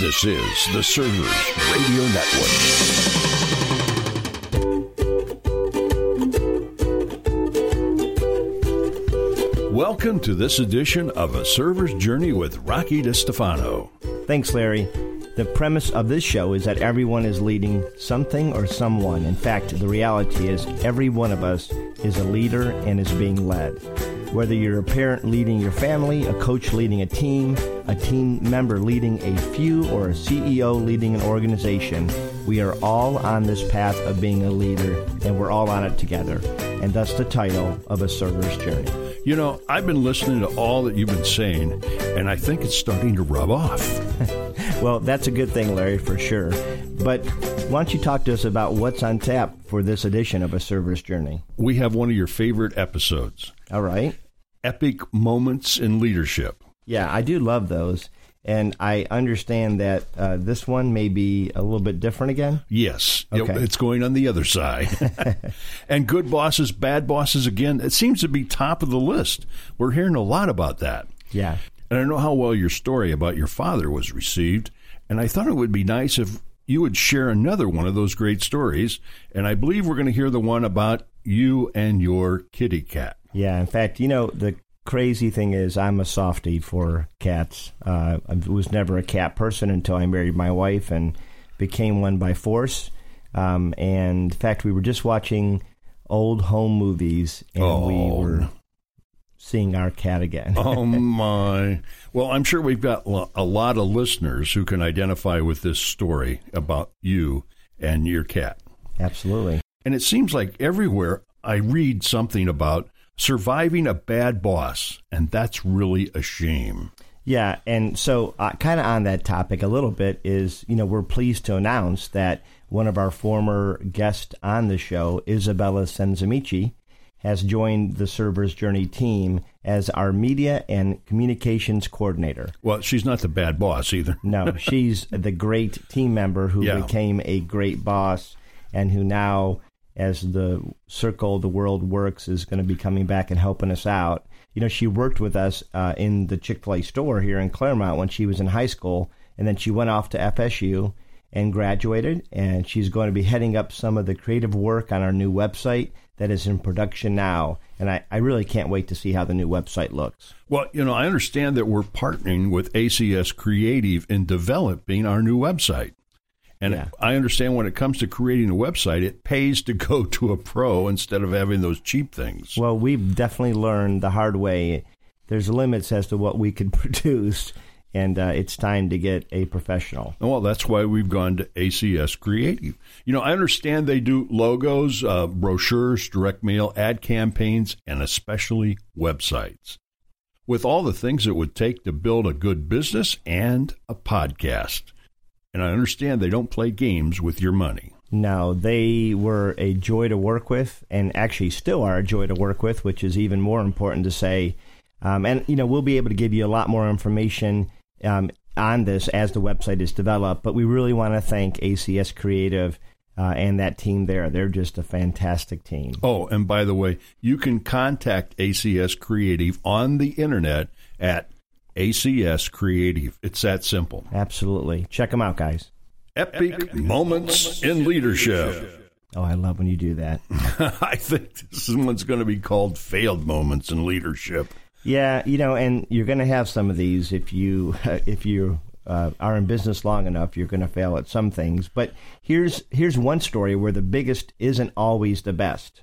This is the Servers Radio Network. Welcome to this edition of A Server's Journey with Rocky DeStefano. Thanks, Larry. The premise of this show is that everyone is leading something or someone. In fact, the reality is every one of us is a leader and is being led. Whether you're a parent leading your family, a coach leading a team, a team member leading a few, or a CEO leading an organization, we are all on this path of being a leader and we're all on it together. And that's the title of A Server's Journey. You know, I've been listening to all that you've been saying, and I think it's starting to rub off. Well, that's a good thing, Larry, for sure. But why don't you talk to us about what's on tap for this edition of A Server's Journey? We have one of your favorite episodes All right. Epic Moments in Leadership. Yeah, I do love those. And I understand that uh, this one may be a little bit different again. Yes, Okay. it's going on the other side. and good bosses, bad bosses again. It seems to be top of the list. We're hearing a lot about that. Yeah. And I know how well your story about your father was received. And I thought it would be nice if you would share another one of those great stories. And I believe we're going to hear the one about you and your kitty cat. Yeah. In fact, you know, the crazy thing is I'm a softie for cats. Uh, I was never a cat person until I married my wife and became one by force. Um, and in fact, we were just watching old home movies and we Oh. were seeing our cat again. oh my. Well, I'm sure we've got a lot of listeners who can identify with this story about you and your cat. Absolutely. And it seems like everywhere I read something about surviving a bad boss, and that's really a shame. Yeah, and so uh, kind of on that topic a little bit is, you know, we're pleased to announce that one of our former guests on the show, Isabella Senzamici, has joined the Server's Journey team as our media and communications coordinator. Well, she's not the bad boss either. No, she's the great team member who Yeah. became a great boss and who now, as the circle the world works, is going to be coming back and helping us out. You know, she worked with us uh, in the Chick fil A store here in Claremont when she was in high school, and then she went off to FSU and graduated, and she's going to be heading up some of the creative work on our new website that is in production now. And I, I really can't wait to see how the new website looks. Well, you know, I understand that we're partnering with ACS Creative in developing our new website. And Yeah. I understand when it comes to creating a website, it pays to go to a pro instead of having those cheap things. Well, we've definitely learned the hard way. There's limits as to what we can produce, and uh, it's time to get a professional. Well, that's why we've gone to ACS Creative. You know, I understand they do logos, uh, brochures, direct mail, ad campaigns, and especially websites. With all the things it would take to build a good business and a podcast. And I understand they don't play games with your money. No, they were a joy to work with, and actually still are a joy to work with, which is even more important to say. Um, and you know, we'll be able to give you a lot more information um, on this as the website is developed. But we really want to thank ACS Creative uh, and that team there. They're just a fantastic team. Oh, and by the way, you can contact ACS Creative on the internet at ACS Creative. It's that simple. Absolutely, check them out, guys. Epic moments in leadership. Oh, I love when you do that. I think this one's going to be called failed moments in leadership. Yeah, you know, and you're going to have some of these if you if you uh, are in business long enough. You're going to fail at some things. But here's here's one story where the biggest isn't always the best.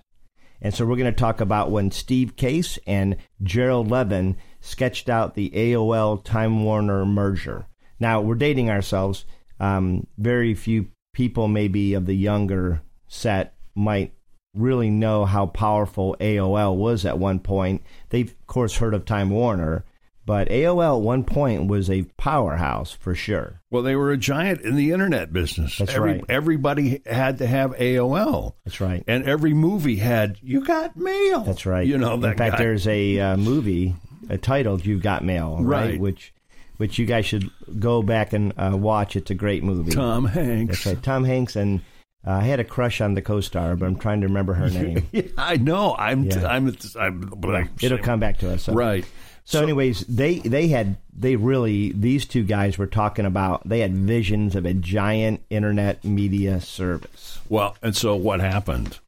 And so we're going to talk about when Steve Case and Gerald Levin sketched out the AOL Time Warner merger. Now we're dating ourselves. Um, very few people, maybe of the younger set, might really know how powerful AOL was at one point. They've, of course, heard of Time Warner, but AOL at one point was a powerhouse for sure. Well, they were a giant in the internet business. That's Every, right. Everybody had to have AOL. That's right. And every movie had, you got mail. That's right. You know, that In fact, guy. there's a uh, movie titled "You've Got Mail," right? Right. Which, which you guys should go back and uh, watch. It's a great movie. Tom Hanks. That's right. Tom Hanks and uh, I had a crush on the co-star, but I'm trying to remember her name. Yeah, I know. I'm, Yeah. I'm, I'm, I'm It'll come back to us. So. Right. So, anyways, they they had they really these two guys were talking about they had visions of a giant internet media service. Well, and so what happened?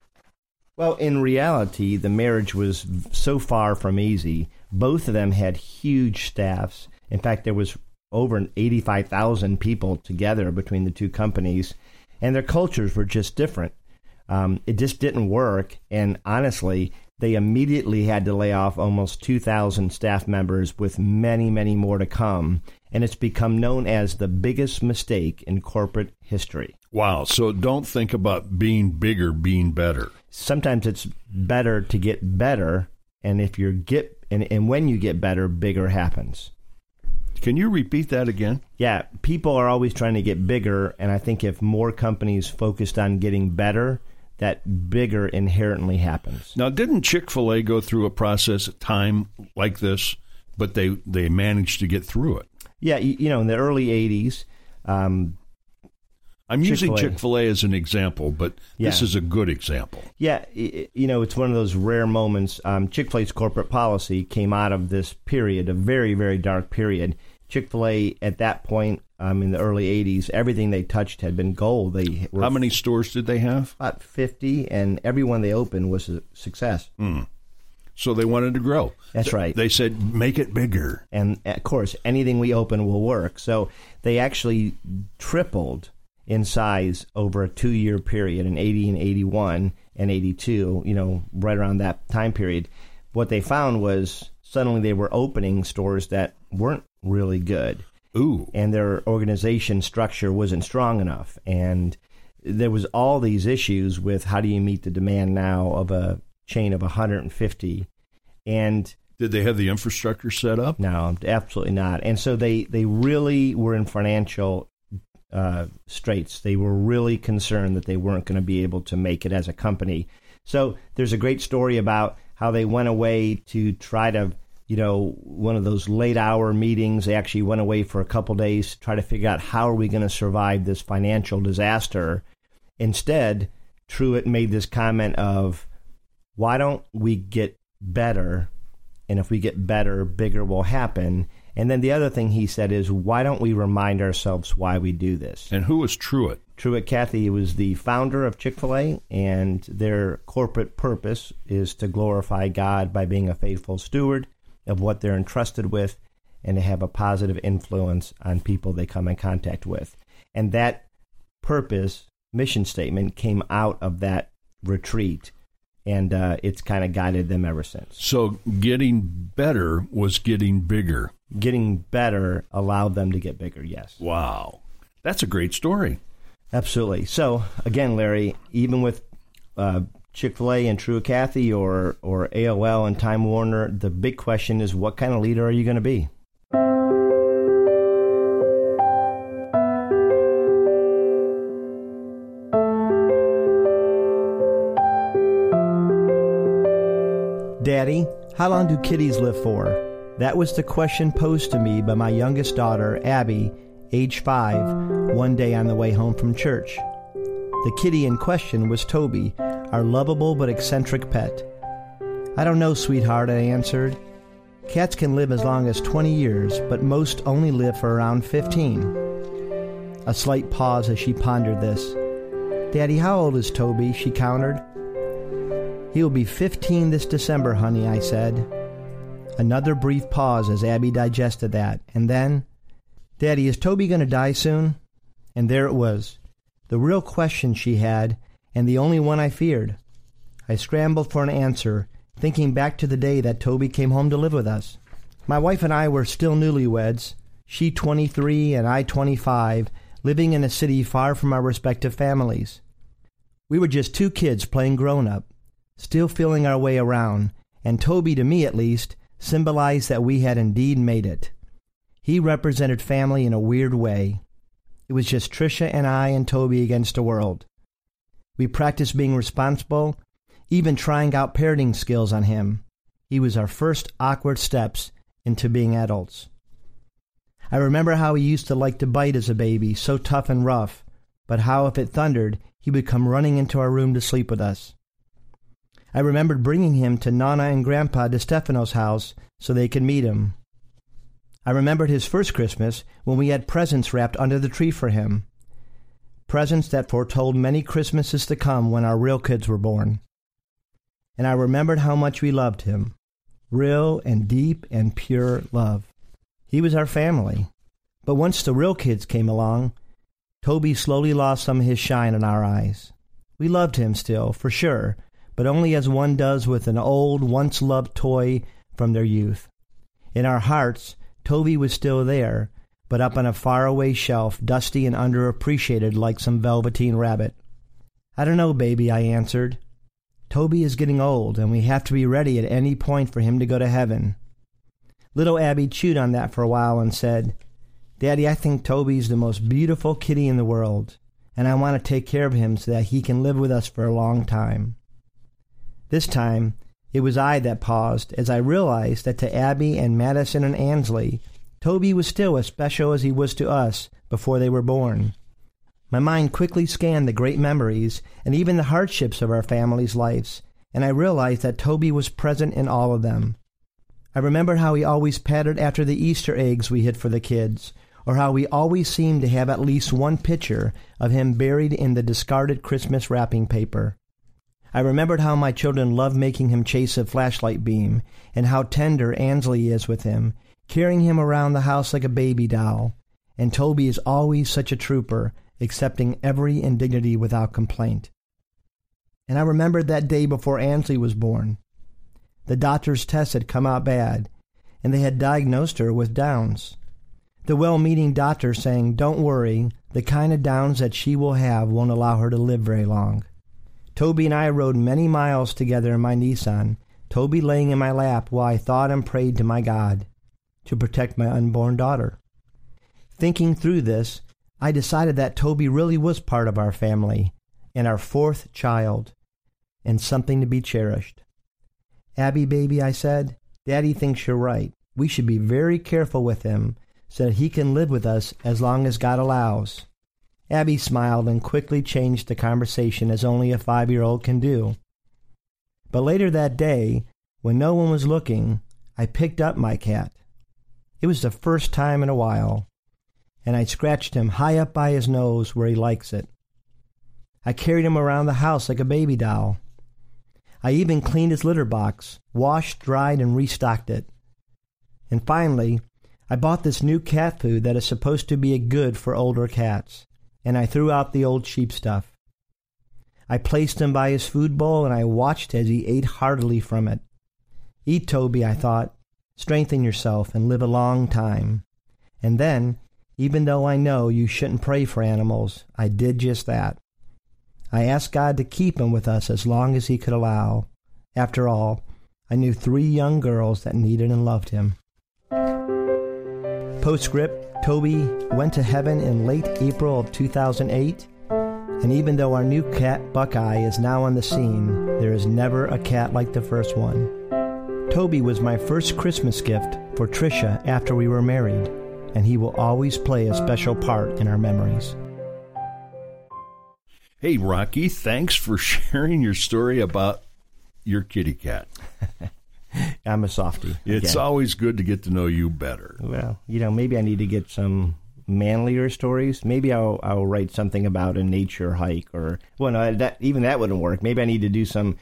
Well, in reality, the marriage was so far from easy. Both of them had huge staffs. In fact, there was over 85,000 people together between the two companies, and their cultures were just different. Um, it just didn't work, and honestly, they immediately had to lay off almost 2,000 staff members, with many, many more to come. And it's become known as the biggest mistake in corporate history. Wow. So don't think about being bigger, being better. Sometimes it's better to get better. And if you get, and, and when you get better, bigger happens. Can you repeat that again? Yeah. People are always trying to get bigger. And I think if more companies focused on getting better, that bigger inherently happens. Now, didn't Chick Fil A go through a process at time like this, but they they managed to get through it? Yeah, you, you know, in the early '80s. Um, I'm using Chick Fil A as an example, but yeah. this is a good example. Yeah, you know, it's one of those rare moments. Um, Chick Fil A's corporate policy came out of this period, a very, very dark period. Chick Fil A at that point um, in the early 80s, everything they touched had been gold. They were How many stores did they have? About 50, and every one they opened was a success. Mm. So they wanted to grow. That's right. They said, make it bigger. And of course, anything we open will work. So they actually tripled in size over a two year period in 80 and 81 and 82, you know, right around that time period. What they found was suddenly they were opening stores that weren't really good Ooh. And their organization structure wasn't strong enough. And there was all these issues with how do you meet the demand now of a chain of 150 and did they have the infrastructure set up no absolutely not and so they they really were in financial uh, straits they were really concerned that they weren't going to be able to make it as a company so there's a great story about how they went away to try to you know, one of those late hour meetings. They actually went away for a couple days to try to figure out how are we going to survive this financial disaster. Instead, Truett made this comment of, why don't we get better? And if we get better, bigger will happen. And then the other thing he said is, why don't we remind ourselves why we do this? And who was Truett? Truett Cathy was the founder of Chick fil A, and their corporate purpose is to glorify God by being a faithful steward of what they're entrusted with and to have a positive influence on people they come in contact with. And that purpose, mission statement came out of that retreat. And uh, it's kind of guided them ever since. So, getting better was getting bigger. Getting better allowed them to get bigger, yes. Wow. That's a great story. Absolutely. So, again, Larry, even with uh, Chick Fil A and Truett Cathy or or AOL and Time Warner. The big question is, what kind of leader are you going to be? Daddy, how long do kitties live for? That was the question posed to me by my youngest daughter, Abby, age five, one day on the way home from church. The kitty in question was Toby, our lovable but eccentric pet. I don't know, sweetheart, I answered. Cats can live as long as 20 years, but most only live for around 15. A slight pause as she pondered this. Daddy, how old is Toby? she countered. He will be 15 this December, honey, I said. Another brief pause as Abby digested that, and then, Daddy, is Toby going to die soon? And there it was. The real question she had and the only one I feared. I scrambled for an answer, thinking back to the day that Toby came home to live with us. My wife and I were still newlyweds, she 23 and I 25, living in a city far from our respective families. We were just two kids playing grown up, still feeling our way around, and Toby, to me at least, symbolized that we had indeed made it. He represented family in a weird way. It was just Tricia and I and Toby against the world. We practiced being responsible, even trying out parenting skills on him. He was our first awkward steps into being adults. I remember how he used to like to bite as a baby, so tough and rough, but how if it thundered, he would come running into our room to sleep with us. I remembered bringing him to Nana and Grandpa DeStefano's house so they could meet him. I remembered his first Christmas when we had presents wrapped under the tree for him. Presents that foretold many Christmases to come when our real kids were born. And I remembered how much we loved him real and deep and pure love. He was our family. But once the real kids came along, Toby slowly lost some of his shine in our eyes. We loved him still, for sure, but only as one does with an old, once loved toy from their youth. In our hearts, Toby was still there, but up on a faraway shelf, dusty and underappreciated like some velveteen rabbit. I don't know, baby, I answered. Toby is getting old, and we have to be ready at any point for him to go to heaven. Little Abby chewed on that for a while and said, Daddy, I think Toby's the most beautiful kitty in the world, and I want to take care of him so that he can live with us for a long time. This time, it was I that paused as I realized that to Abby and Madison and Ansley, Toby was still as special as he was to us before they were born. My mind quickly scanned the great memories and even the hardships of our family's lives, and I realized that Toby was present in all of them. I remembered how he always pattered after the Easter eggs we hid for the kids, or how we always seemed to have at least one picture of him buried in the discarded Christmas wrapping paper. I remembered how my children loved making him chase a flashlight beam, and how tender Ansley is with him, carrying him around the house like a baby doll. And Toby is always such a trooper, accepting every indignity without complaint. And I remembered that day before Ansley was born. The doctor's tests had come out bad, and they had diagnosed her with Downs. The well meaning doctor saying, Don't worry, the kind of Downs that she will have won't allow her to live very long. Toby and I rode many miles together in my Nissan, Toby laying in my lap while I thought and prayed to my God to protect my unborn daughter. Thinking through this, I decided that Toby really was part of our family and our fourth child and something to be cherished. Abby, baby, I said, Daddy thinks you're right. We should be very careful with him so that he can live with us as long as God allows. Abby smiled and quickly changed the conversation as only a five year old can do. But later that day, when no one was looking, I picked up my cat. It was the first time in a while, and I scratched him high up by his nose where he likes it. I carried him around the house like a baby doll. I even cleaned his litter box, washed, dried, and restocked it. And finally, I bought this new cat food that is supposed to be good for older cats and I threw out the old cheap stuff. I placed him by his food bowl and I watched as he ate heartily from it. Eat, Toby, I thought. Strengthen yourself and live a long time. And then, even though I know you shouldn't pray for animals, I did just that. I asked God to keep him with us as long as he could allow. After all, I knew three young girls that needed and loved him. Postscript Toby went to heaven in late April of 2008, and even though our new cat, Buckeye, is now on the scene, there is never a cat like the first one. Toby was my first Christmas gift for Trisha after we were married, and he will always play a special part in our memories. Hey, Rocky, thanks for sharing your story about your kitty cat. I'm a softie. It's again. always good to get to know you better. Well, you know, maybe I need to get some manlier stories. Maybe I'll I'll write something about a nature hike or well, no, that even that wouldn't work. Maybe I need to do some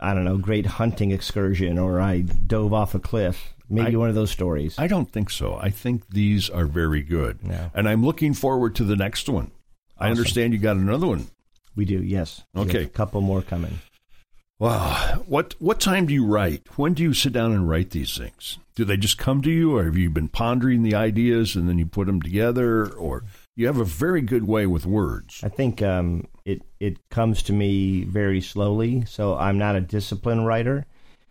I don't know, great hunting excursion or I dove off a cliff. Maybe I, one of those stories. I don't think so. I think these are very good. Yeah. And I'm looking forward to the next one. Awesome. I understand you got another one. We do, yes. Okay. A couple more coming. Wow. What what time do you write? When do you sit down and write these things? Do they just come to you or have you been pondering the ideas and then you put them together or you have a very good way with words. I think um, it it comes to me very slowly, so I'm not a disciplined writer.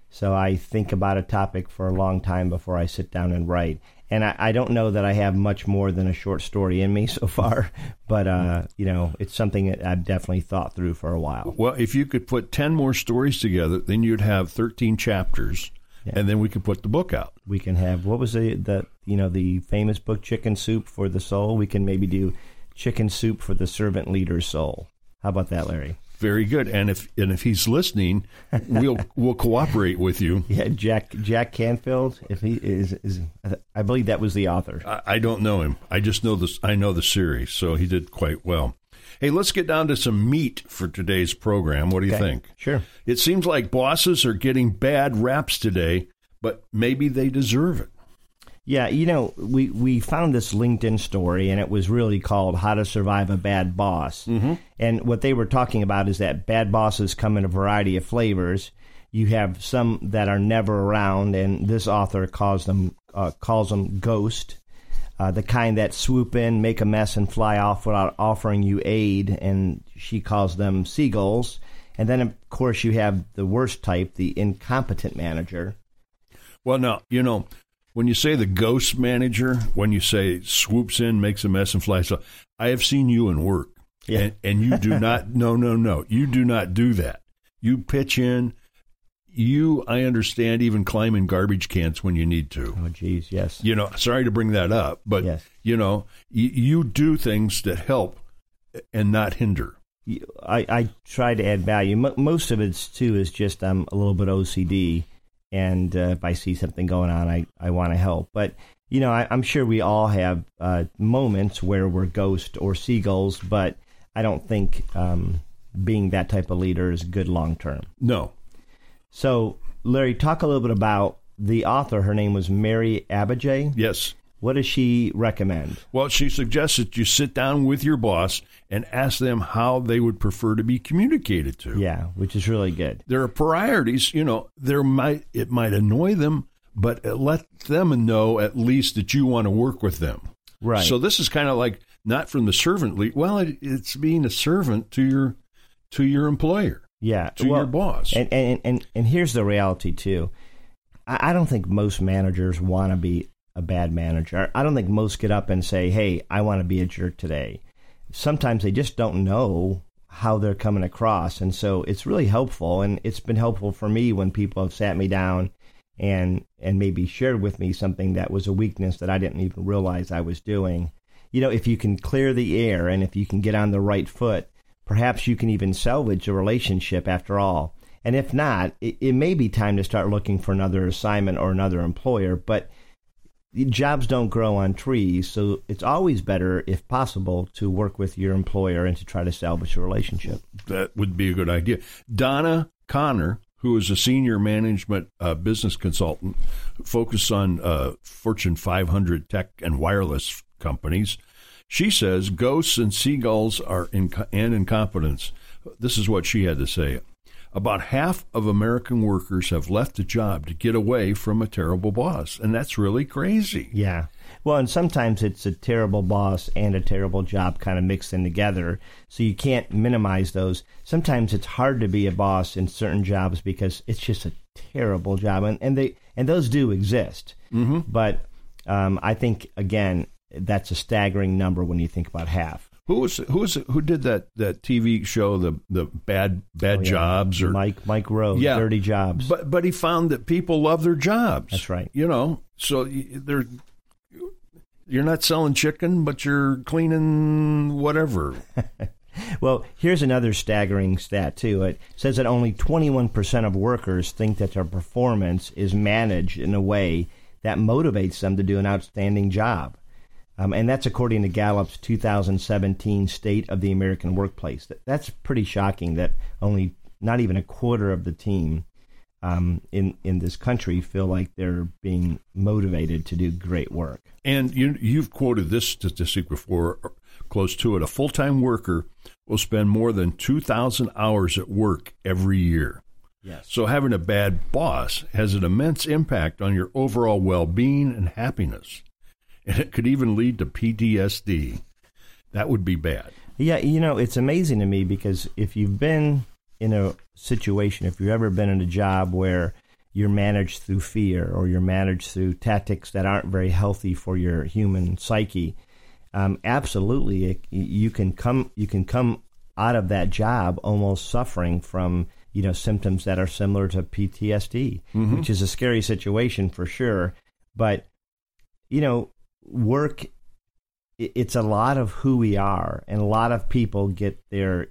So I think about a topic for a long time before I sit down and write and I, I, don't know that I have much more than a short story in me so far, but uh, you know, it's something that I've definitely thought through for a while. Well, if you could put ten more stories together, then you'd have thirteen chapters, yeah. and then we could put the book out. We can have what was the the you know the famous book Chicken Soup for the Soul. We can maybe do Chicken Soup for the Servant Leader's Soul. How about that, Larry? Very good. And if and if he's listening, we'll we'll cooperate with you. Yeah, Jack Jack Canfield. If he is, is I believe that was the author. I, I don't know him. I just know this. I know the series, so he did quite well. Hey, let's get down to some meat for today's program. What do you Okay. think? Sure. It seems like bosses are getting bad raps today, but maybe they deserve it. Yeah, you know, we, we found this LinkedIn story, and it was really called How to Survive a Bad Boss. Mm-hmm. And what they were talking about is that bad bosses come in a variety of flavors. You have some that are never around, and this author calls them uh, calls them ghost, uh, the kind that swoop in, make a mess, and fly off without offering you aid. And she calls them seagulls. And then, of course, you have the worst type, the incompetent manager. Well, now, you know, when you say the ghost manager, when you say swoops in, makes a mess, and flies off, I have seen you in work. Yeah. And, and you do not, no, no, no. You do not do that. You pitch in. You, I understand, even climb in garbage cans when you need to. Oh, geez, yes. You know, sorry to bring that up, but, Yes. you know, you, you do things that help and not hinder. I, I try to add value. Mo most of it too is just I'm a little bit OCD, and uh, if I see something going on, I, I want to help. But you know, I, I'm sure we all have uh, moments where we're ghosts or seagulls, but I don't think um, being that type of leader is good long term. No. So, Larry, talk a little bit about the author. Her name was Mary Abbajay. Yes. What does she recommend? Well, she suggests that you sit down with your boss and ask them how they would prefer to be communicated to. Yeah, which is really good. There are priorities, you know, there might it might annoy them, but let them know at least that you want to work with them. Right. So this is kind of like not from the servant lead. Well, it, it's being a servant to your to your employer, yeah, to well, your boss. And and and and here's the reality too. I, I don't think most managers want to be a bad manager. I don't think most get up and say, "Hey, I want to be a jerk today." Sometimes they just don't know how they're coming across, and so it's really helpful. And it's been helpful for me when people have sat me down and and maybe shared with me something that was a weakness that I didn't even realize I was doing. You know, if you can clear the air and if you can get on the right foot, perhaps you can even salvage a relationship after all. And if not, it, it may be time to start looking for another assignment or another employer. But jobs don't grow on trees, so it's always better, if possible, to work with your employer and to try to salvage a relationship. that would be a good idea. Donna Connor, who is a senior management uh, business consultant, focused on uh, Fortune 500 tech and wireless companies. She says ghosts and seagulls are inc- and incompetence. This is what she had to say. About half of American workers have left a job to get away from a terrible boss, and that's really crazy. Yeah. Well, and sometimes it's a terrible boss and a terrible job kind of mixed in together. So you can't minimize those. Sometimes it's hard to be a boss in certain jobs because it's just a terrible job, and, and they and those do exist. Mm-hmm. But um, I think again that's a staggering number when you think about half. Who was who was who did that that TV show the the bad bad Oh, yeah. jobs or Mike Mike Rowe, Yeah. dirty jobs. But but he found that people love their jobs. That's right. You know, so they're you're not selling chicken, but you're cleaning whatever. Well, here's another staggering stat, too. It says that only 21% of workers think that their performance is managed in a way that motivates them to do an outstanding job. Um, and that's according to Gallup's 2017 State of the American Workplace. That, that's pretty shocking that only not even a quarter of the team um, in, in this country feel like they're being motivated to do great work. And you you've quoted this statistic before, close to it. A full time worker will spend more than two thousand hours at work every year. Yes. So having a bad boss has an immense impact on your overall well being and happiness. And it could even lead to PTSD. That would be bad. Yeah, you know, it's amazing to me because if you've been in a situation, if you've ever been in a job where you're managed through fear or you're managed through tactics that aren't very healthy for your human psyche, um, absolutely, it, you can come you can come out of that job almost suffering from you know symptoms that are similar to PTSD, which is a scary situation for sure. But you know, work it's a lot of who we are and a lot of people get their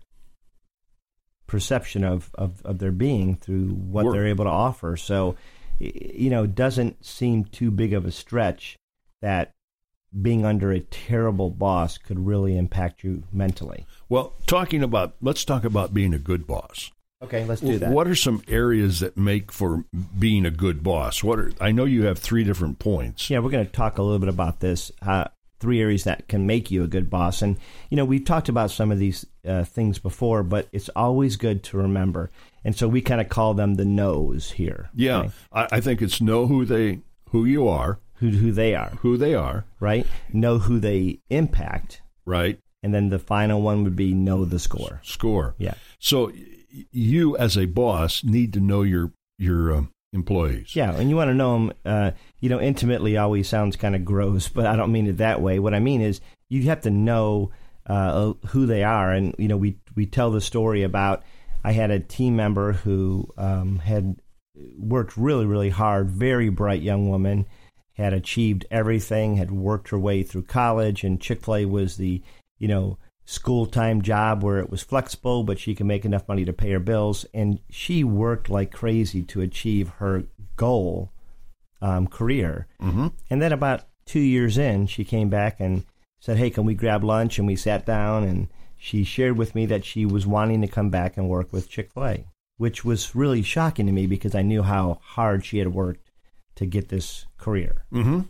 perception of, of, of their being through what Work. they're able to offer. So, you know, it doesn't seem too big of a stretch that being under a terrible boss could really impact you mentally. Well, talking about, let's talk about being a good boss. Okay, let's do that. What are some areas that make for being a good boss? What are I know you have three different points. Yeah, we're going to talk a little bit about this. Uh, three areas that can make you a good boss, and you know we've talked about some of these uh, things before, but it's always good to remember. And so we kind of call them the knows here. Yeah, okay? I, I think it's know who they who you are, who who they are, who they are, right? Know who they impact, right? and then the final one would be know the score. Score. Yeah, So you as a boss need to know your your um, employees. yeah, and you want to know them. Uh, you know, intimately always sounds kind of gross, but I don't mean it that way. What I mean is you have to know uh, who they are, and you know, we we tell the story about. I had a team member who um, had worked really, really hard, very bright young woman, had achieved everything, had worked her way through college, and Chick fil A was the, you know, school time job where it was flexible, but she could make enough money to pay her bills. And she worked like crazy to achieve her goal um, career. Mm-hmm. And then about two years in, she came back and said, Hey, can we grab lunch? And we sat down and she shared with me that she was wanting to come back and work with Chick fil A, which was really shocking to me because I knew how hard she had worked to get this career. Mm-hmm.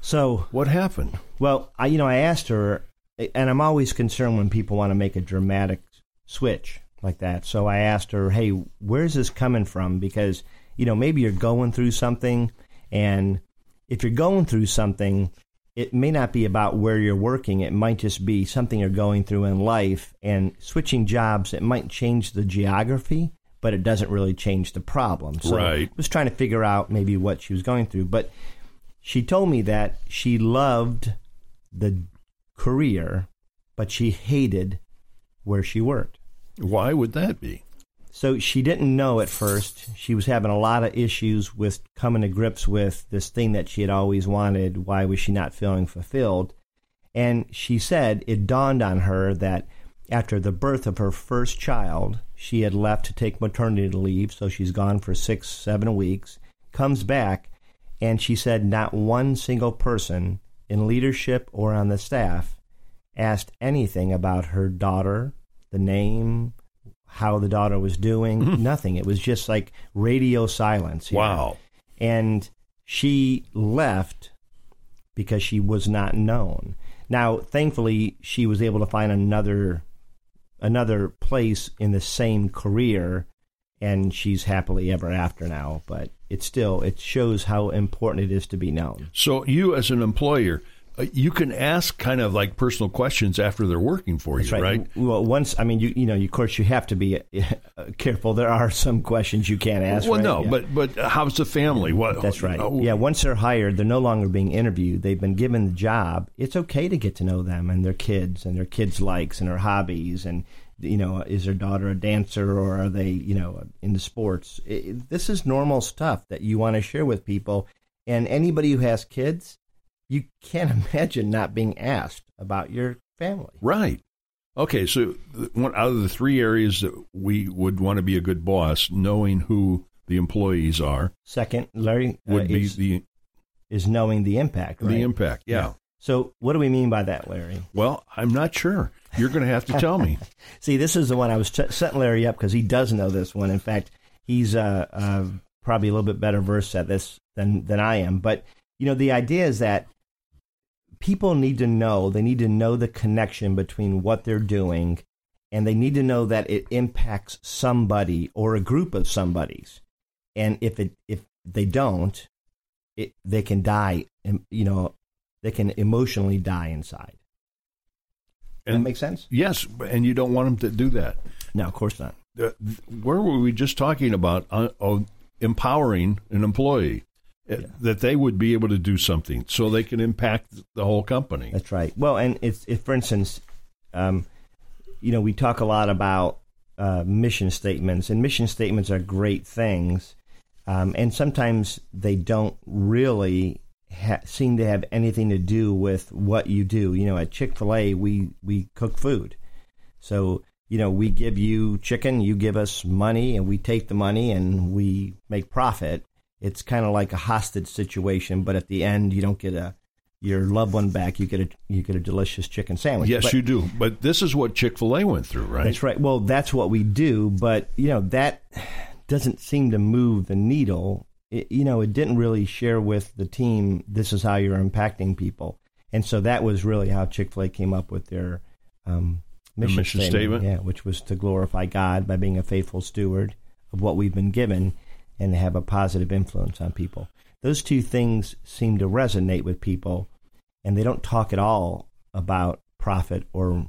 So, What happened? well, I, you know, I asked her, and I'm always concerned when people want to make a dramatic switch like that. So I asked her, hey, where's this coming from? Because, you know, maybe you're going through something, and if you're going through something, it may not be about where you're working. It might just be something you're going through in life, and switching jobs, it might change the geography, but it doesn't really change the problem. So Right. I was trying to figure out maybe what she was going through. But she told me that she loved the career, but she hated where she worked. Why would that be? So she didn't know at first. She was having a lot of issues with coming to grips with this thing that she had always wanted. Why was she not feeling fulfilled? And she said it dawned on her that after the birth of her first child, she had left to take maternity leave. So she's gone for six, seven weeks, comes back, and she said not one single person in leadership or on the staff asked anything about her daughter, the name, how the daughter was doing, mm-hmm. nothing. It was just like radio silence. here. Wow. And she left because she was not known. Now, thankfully, she was able to find another another place in the same career and she's happily ever after now, but it still it shows how important it is to be known. So you as an employer, uh, you can ask kind of like personal questions after they're working for you, That's right. Well, once I mean, you you know, of course, you have to be uh, careful. There are some questions you can't ask. Well, right? no, Yeah. but but how's the family? What? That's right. oh, Yeah, once they're hired, they're no longer being interviewed. They've been given the job. It's okay to get to know them and their kids and their kids' likes and their hobbies and you know, is their daughter a dancer or are they, you know, into sports? It, this is normal stuff that you want to share with people. And anybody who has kids, you can't imagine not being asked about your family. Right. Okay, so one out of the three areas that we would want to be a good boss, knowing who the employees are Second, Larry, uh, would be is, the is knowing the impact. the right? impact. Yeah. So, what do we mean by that, Larry? Well, I'm not sure. You're going to have to tell me. See, this is the one I was t- setting Larry up because he does know this one. In fact, he's uh, uh, probably a little bit better versed at this than than I am. But you know, the idea is that people need to know. They need to know the connection between what they're doing, and they need to know that it impacts somebody or a group of somebody's. And if it if they don't, it they can die. em- You know, they can emotionally die inside. that And make sense? yes, and you don't want them to do that. No, of course not. Where were we just talking about uh, oh, empowering an employee uh, that they would be able to do something so they can impact the whole company? That's right. Well, and it's if, for instance, um, you know, we talk a lot about uh, mission statements, and mission statements are great things, um, and sometimes they don't really ha- seem to have anything to do with what you do. You know, at Chick Fil A, we we cook food, so you know, we give you chicken, you give us money, and we take the money and we make profit. It's kind of like a hostage situation, but at the end, you don't get a your loved one back. You get a you get a delicious chicken sandwich. Yes, But- you do. But this is what Chick Fil A went through, right? That's right. Well, that's what we do, but you know that doesn't seem to move the needle. It, you know, it didn't really share with the team. This is how you're impacting people, and so that was really how Chick Fil A came up with their um, mission, mission statement? Yeah, which was to glorify God by being a faithful steward of what we've been given, and have a positive influence on people. Those two things seem to resonate with people, and they don't talk at all about profit or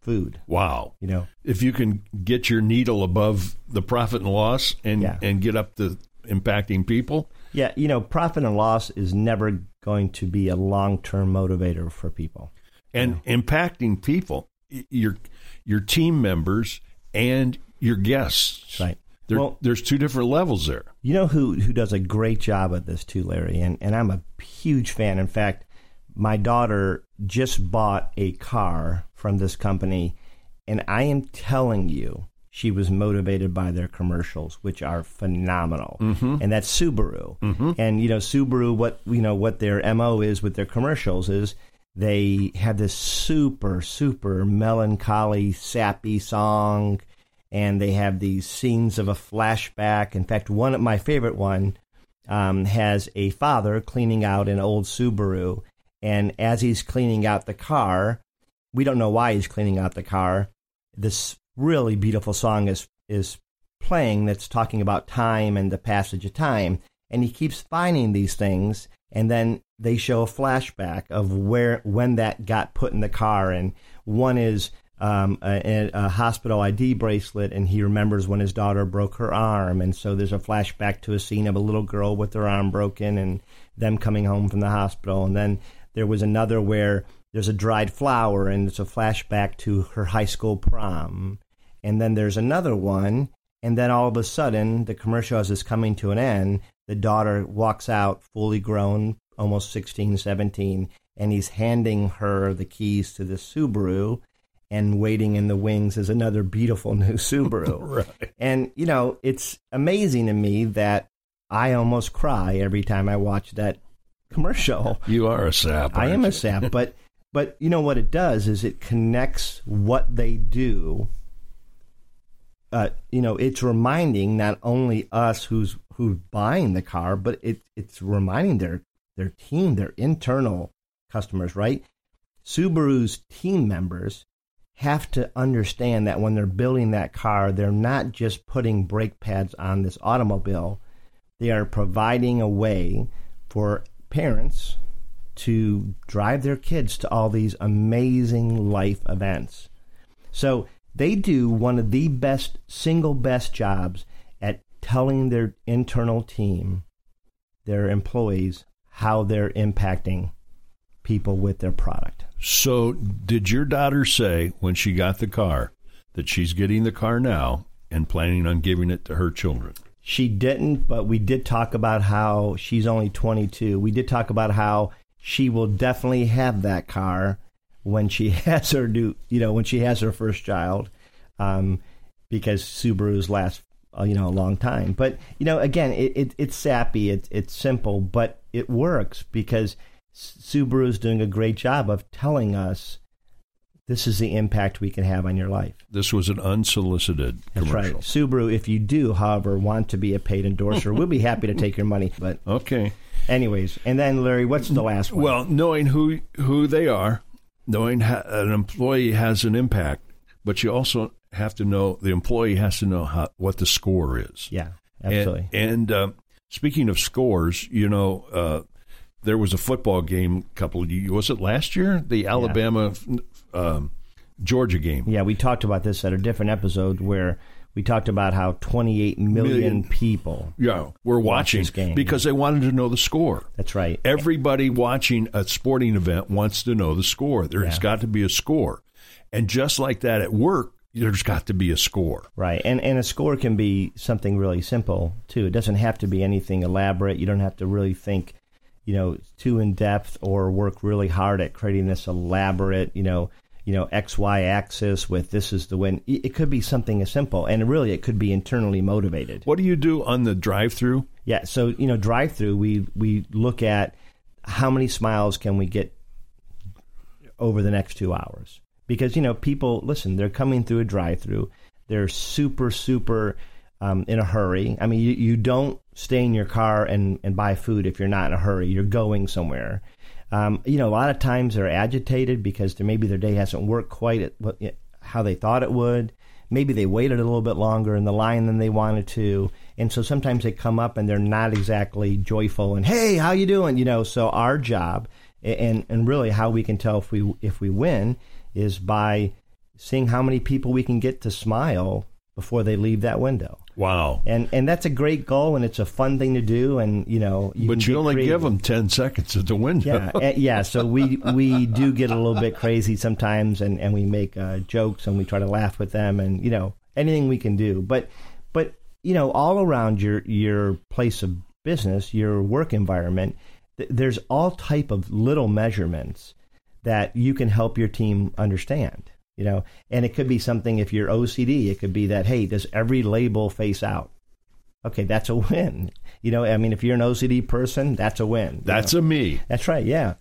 food. Wow. You know, If you can get your needle above the profit and loss and Yeah. and get up to impacting people, Yeah, you know, profit and loss is never going to be a long term motivator for people. and impacting people, your your team members and your guests. Right. There, Well- there's two different levels there. You know who who does a great job at this too, Larry, and and I'm a huge fan. In fact, my daughter just bought a car from this company, and I am telling you, she was motivated by their commercials, which are phenomenal. And that's Subaru. And you know, Subaru, what you know, what their mo is with their commercials is they have this super super melancholy, sappy song and they have these scenes of a flashback. In fact, one of my favorite one um, has a father cleaning out an old Subaru, and as he's cleaning out the car, we don't know why he's cleaning out the car. This really beautiful song is is playing that's talking about time and the passage of time, and he keeps finding these things, and then they show a flashback of where when that got put in the car, and one is um, a, a hospital ID bracelet, and he remembers when his daughter broke her arm, and so there's a flashback to a scene of a little girl with her arm broken, and them coming home from the hospital, and then there was another where there's a dried flower, and it's a flashback to her high school prom, and then there's another one, and then all of a sudden the commercial as is coming to an end, the daughter walks out fully grown, almost 16, 17, and he's handing her the keys to the Subaru and waiting in the wings is another beautiful new Subaru. Right. And you know, it's amazing to me that I almost cry every time I watch that commercial. You are a sap. I am a sap, but but you know what it does is it connects what they do. Uh, you know, it's reminding not only us who's who's buying the car, but it it's reminding their their team, their internal customers, right? Subaru's team members have to understand that when they're building that car, they're not just putting brake pads on this automobile. They are providing a way for parents to drive their kids to all these amazing life events. So they do one of the best, single best jobs at telling their internal team, their employees, how they're impacting people with their product. So, did your daughter say when she got the car that she's getting the car now and planning on giving it to her children? She didn't, but we did talk about how she's only 22. We did talk about how she will definitely have that car when she has her new, you know, when she has her first child, um, because Subarus last, uh, you know, a long time. But you know, again, it, it it's sappy, it's it's simple, but it works because S- Subaru's doing a great job of telling us this is the impact we can have on your life. This was an unsolicited That's commercial. right. Subaru, if you do, however, want to be a paid endorser, we'll be happy to take your money. But Okay. anyways, and then Larry, what's the last one? Well, knowing who who they are, knowing how an employee has an impact, but you also have to know the employee has to know how what the score is. yeah, absolutely. And, and uh, speaking of scores, you know, uh, there was a football game a couple of was it last year? The Alabama um, Georgia game. yeah, we talked about this at a different episode where we talked about how 28 million, Million. people. Yeah, we're watching this game. because they wanted to know the score. That's right. Everybody watching a sporting event wants to know the score. There's Yeah. got to be a score. And just like that at work, there's got to be a score. Right. And and a score can be something really simple too. It doesn't have to be anything elaborate. You don't have to really think, you know, too in depth or work really hard at creating this elaborate, you know, you know X Y axis with this is the win. It could be something as simple, and really it could be internally motivated. What do you do on the drive-through? Yeah, so you know drive-through, we we look at how many smiles can we get over the next two hours because you know people listen they're coming through a drive-through they're super super um, in a hurry i mean you, you don't stay in your car and, and buy food if you're not in a hurry you're going somewhere um, you know a lot of times they're agitated because maybe their day hasn't worked quite at what, how they thought it would. Maybe they waited a little bit longer in the line than they wanted to. And so sometimes they come up and they're not exactly joyful and hey how you doing? You know so our job and and really how we can tell if we if we win is by seeing how many people we can get to smile before they leave that window. Wow. And and that's a great goal and it's a fun thing to do and you know you But you only creative. give them 10 seconds at the window. Yeah. yeah, so we we do get a little bit crazy sometimes and and we make uh, jokes and we try to laugh with them and you know anything we can do. But but you know all around your your place of business, your work environment, there's all type of little measurements that you can help your team understand you know? And it could be something if you're ocd it could be that hey does every label face out? Okay that's a win. You know i mean if you're an ocd person that's a win that's know? a me. That's right yeah.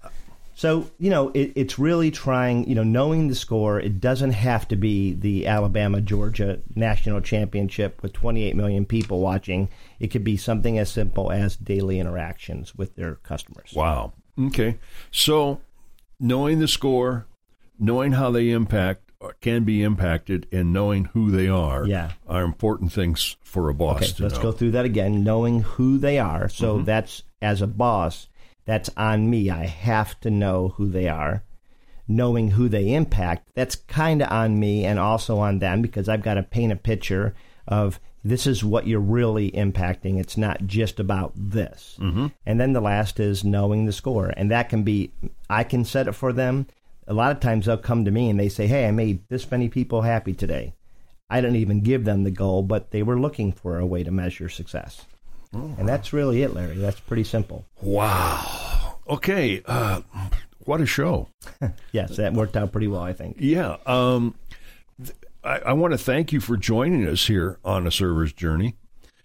So you know it, it's really trying you know knowing the score it doesn't have to be the alabama georgia national championship with 28 million people watching. It could be something as simple as daily interactions with their customers. Wow. Okay. So knowing the score, knowing how they impact can be impacted, and knowing who they are yeah. are important things for a boss. Okay, let's know. go through that again. Knowing who they are. So mm-hmm. that's as a boss, that's on me. I have to know who they are. Knowing who they impact, that's kind of on me and also on them because I've got to paint a picture of this is what you're really impacting. It's not just about this. Mm-hmm. And then the last is knowing the score. And that can be, I can set it for them. A lot of times they'll come to me and they say, Hey, I made this many people happy today. I didn't even give them the goal, but they were looking for a way to measure success. Oh. And that's really it, Larry. That's pretty simple. Wow. Okay. Uh, what a show. yes, that worked out pretty well, I think. Yeah. Um, I, I want to thank you for joining us here on a server's journey.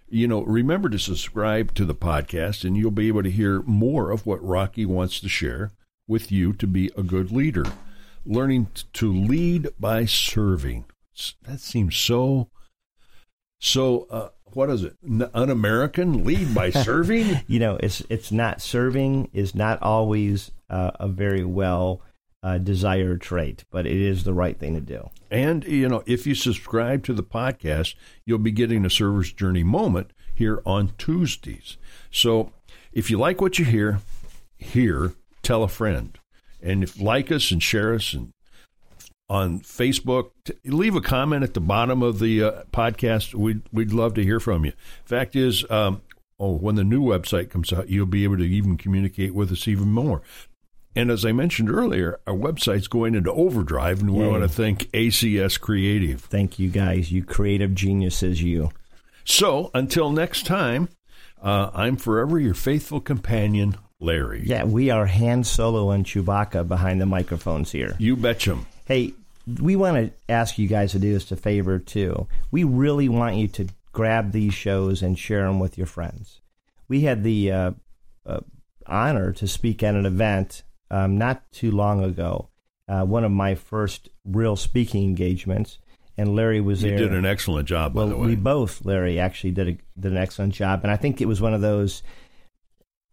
You know, remember to subscribe to the podcast, and you'll be able to hear more of what Rocky wants to share with you to be a good leader. Learning to lead by serving. That seems so, so, uh, what is it? Un-American? Lead by serving? you know, it's it's not serving is not always uh, a very well uh, desired trait, but it is the right thing to do. And, you know, if you subscribe to the podcast, you'll be getting a Server's Journey moment here on Tuesdays. So if you like what you hear, here, tell a friend. And if like us and share us and on Facebook, leave a comment at the bottom of the uh, podcast. We'd, we'd love to hear from you. Fact is, um, oh, when the new website comes out, you'll be able to even communicate with us even more. And as I mentioned earlier, our website's going into overdrive, and we Yay. want to thank ACS Creative. Thank you, guys. You creative geniuses, you. So until next time, uh, I'm forever your faithful companion, Larry. Yeah, we are Han Solo and Chewbacca behind the microphones here. You betcha. Hey, we want to ask you guys to do us a favor, too. We really want you to grab these shows and share them with your friends. We had the uh, uh, honor to speak at an event um, not too long ago. Uh, one of my first real speaking engagements, and Larry was you there. You did an excellent job. Well, the we both, Larry, actually did a, did an excellent job, and I think it was one of those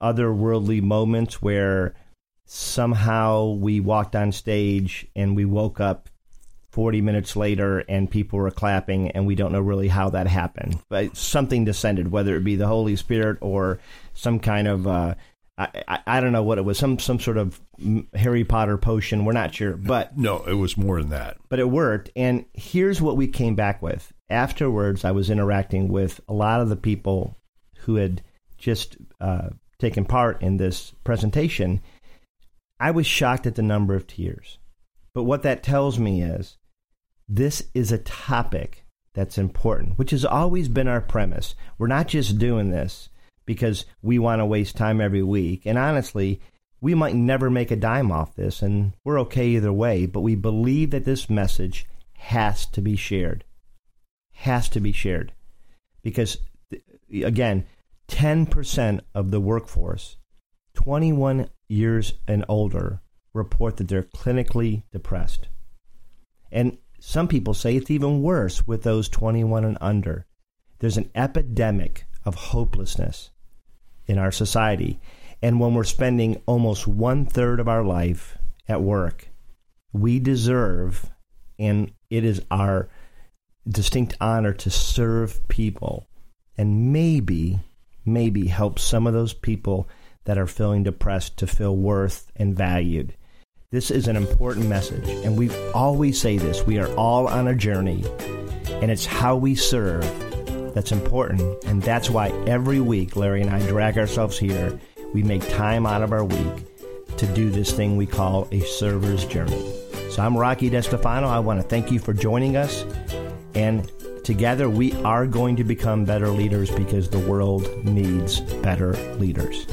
otherworldly moments where somehow we walked on stage and we woke up 40 minutes later and people were clapping and we don't know really how that happened but something descended whether it be the holy spirit or some kind of uh, I, I, I don't know what it was some some sort of Harry Potter potion. We're not sure, but no, it was more than that. But it worked, and here's what we came back with. Afterwards, I was interacting with a lot of the people who had just uh, taken part in this presentation. I was shocked at the number of tears, but what that tells me is this is a topic that's important, which has always been our premise. We're not just doing this because we want to waste time every week. And honestly, We might never make a dime off this, and we're okay either way, but we believe that this message has to be shared. Has to be shared. Because, again, 10% of the workforce, 21 years and older, report that they're clinically depressed. And some people say it's even worse with those 21 and under. There's an epidemic of hopelessness in our society. And when we're spending almost one third of our life at work, we deserve, and it is our distinct honor to serve people and maybe, maybe help some of those people that are feeling depressed to feel worth and valued. This is an important message, and we always say this we are all on a journey, and it's how we serve that's important. And that's why every week, Larry and I drag ourselves here. We make time out of our week to do this thing we call a server's journey. So I'm Rocky DeStefano. I want to thank you for joining us. And together we are going to become better leaders because the world needs better leaders.